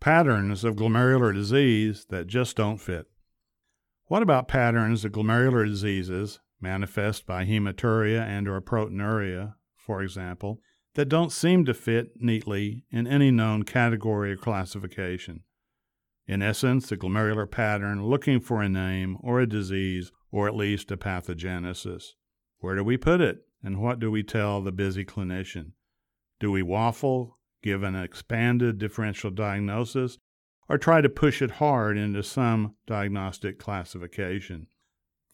patterns of glomerular disease that just don't fit. What about patterns of glomerular diseases manifest by hematuria and or proteinuria, for example, that don't seem to fit neatly in any known category or classification? In essence, a glomerular pattern looking for a name or a disease or at least a pathogenesis. Where do we put it, and what do we tell the busy clinician? Do we waffle, give an expanded differential diagnosis, or try to push it hard into some diagnostic classification?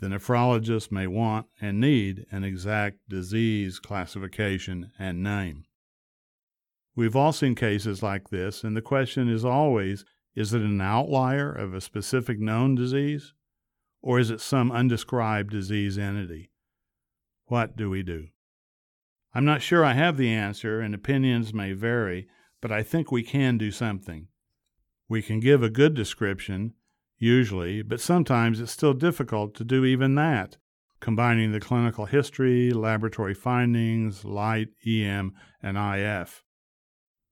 The nephrologist may want and need an exact disease classification and name. We've all seen cases like this, and the question is always is it an outlier of a specific known disease, or is it some undescribed disease entity? What do we do? I'm not sure I have the answer, and opinions may vary, but I think we can do something. We can give a good description, usually, but sometimes it's still difficult to do even that, combining the clinical history, laboratory findings, light, EM, and IF.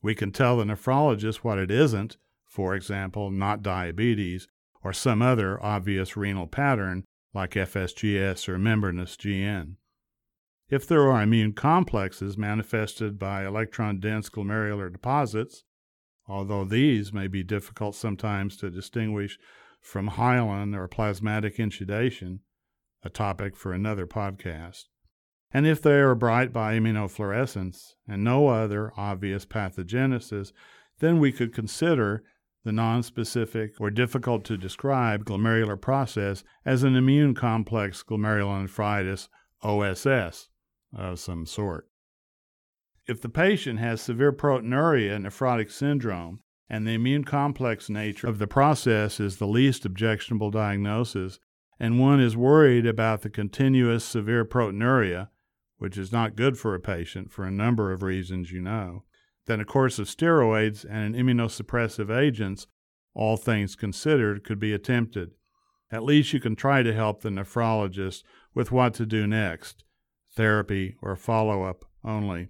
We can tell the nephrologist what it isn't, for example, not diabetes, or some other obvious renal pattern like FSGS or membranous GN. If there are immune complexes manifested by electron dense glomerular deposits, although these may be difficult sometimes to distinguish from hyaline or plasmatic insudation, a topic for another podcast, and if they are bright by immunofluorescence and no other obvious pathogenesis, then we could consider the nonspecific or difficult to describe glomerular process as an immune complex glomerulonephritis OSS of some sort. If the patient has severe proteinuria and nephrotic syndrome, and the immune complex nature of the process is the least objectionable diagnosis, and one is worried about the continuous severe proteinuria, which is not good for a patient for a number of reasons you know, then a course of steroids and an immunosuppressive agents, all things considered, could be attempted. At least you can try to help the nephrologist with what to do next therapy, or follow up only.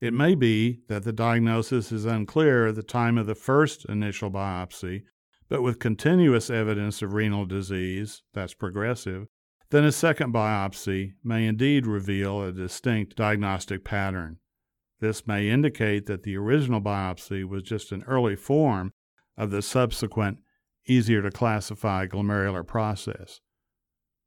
It may be that the diagnosis is unclear at the time of the first initial biopsy, but with continuous evidence of renal disease, that's progressive, then a second biopsy may indeed reveal a distinct diagnostic pattern. This may indicate that the original biopsy was just an early form of the subsequent, easier to classify glomerular process.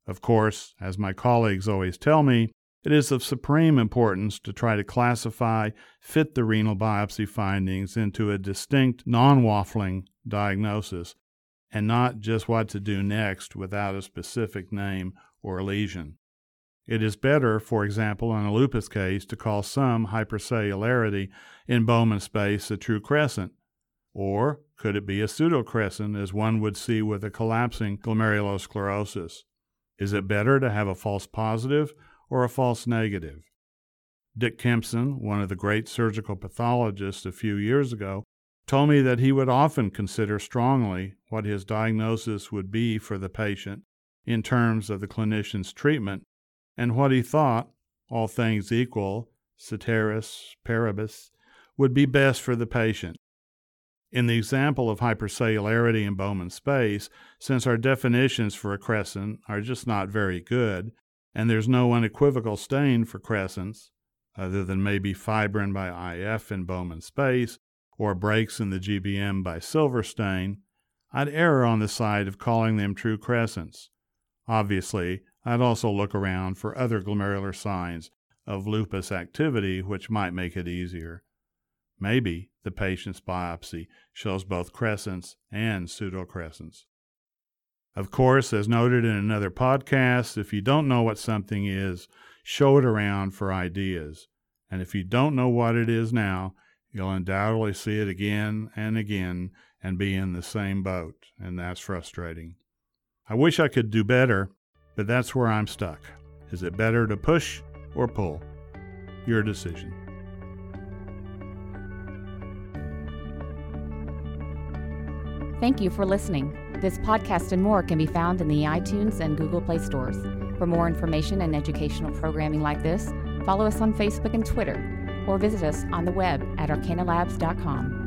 Of course, as my colleagues always tell me, it is of supreme importance to try to classify, fit the renal biopsy findings into a distinct, non waffling diagnosis, and not just what to do next without a specific name or lesion. It is better, for example, in a lupus case, to call some hypercellularity in Bowman space a true crescent. Or could it be a pseudocrescent, as one would see with a collapsing glomerulosclerosis? Is it better to have a false positive or a false negative? Dick Kempson, one of the great surgical pathologists a few years ago, told me that he would often consider strongly what his diagnosis would be for the patient in terms of the clinician's treatment and what he thought, all things equal, ceteris paribus, would be best for the patient. In the example of hypercellularity in Bowman space, since our definitions for a crescent are just not very good, and there's no unequivocal stain for crescents, other than maybe fibrin by IF in Bowman space or breaks in the GBM by silver stain, I'd err on the side of calling them true crescents. Obviously, I'd also look around for other glomerular signs of lupus activity which might make it easier. Maybe the patient's biopsy shows both crescents and pseudocrescents. Of course, as noted in another podcast, if you don't know what something is, show it around for ideas. And if you don't know what it is now, you'll undoubtedly see it again and again and be in the same boat, and that's frustrating. I wish I could do better, but that's where I'm stuck. Is it better to push or pull? Your decision. Thank you for listening. This podcast and more can be found in the iTunes and Google Play stores. For more information and educational programming like this, follow us on Facebook and Twitter, or visit us on the web at arkanalabs.com.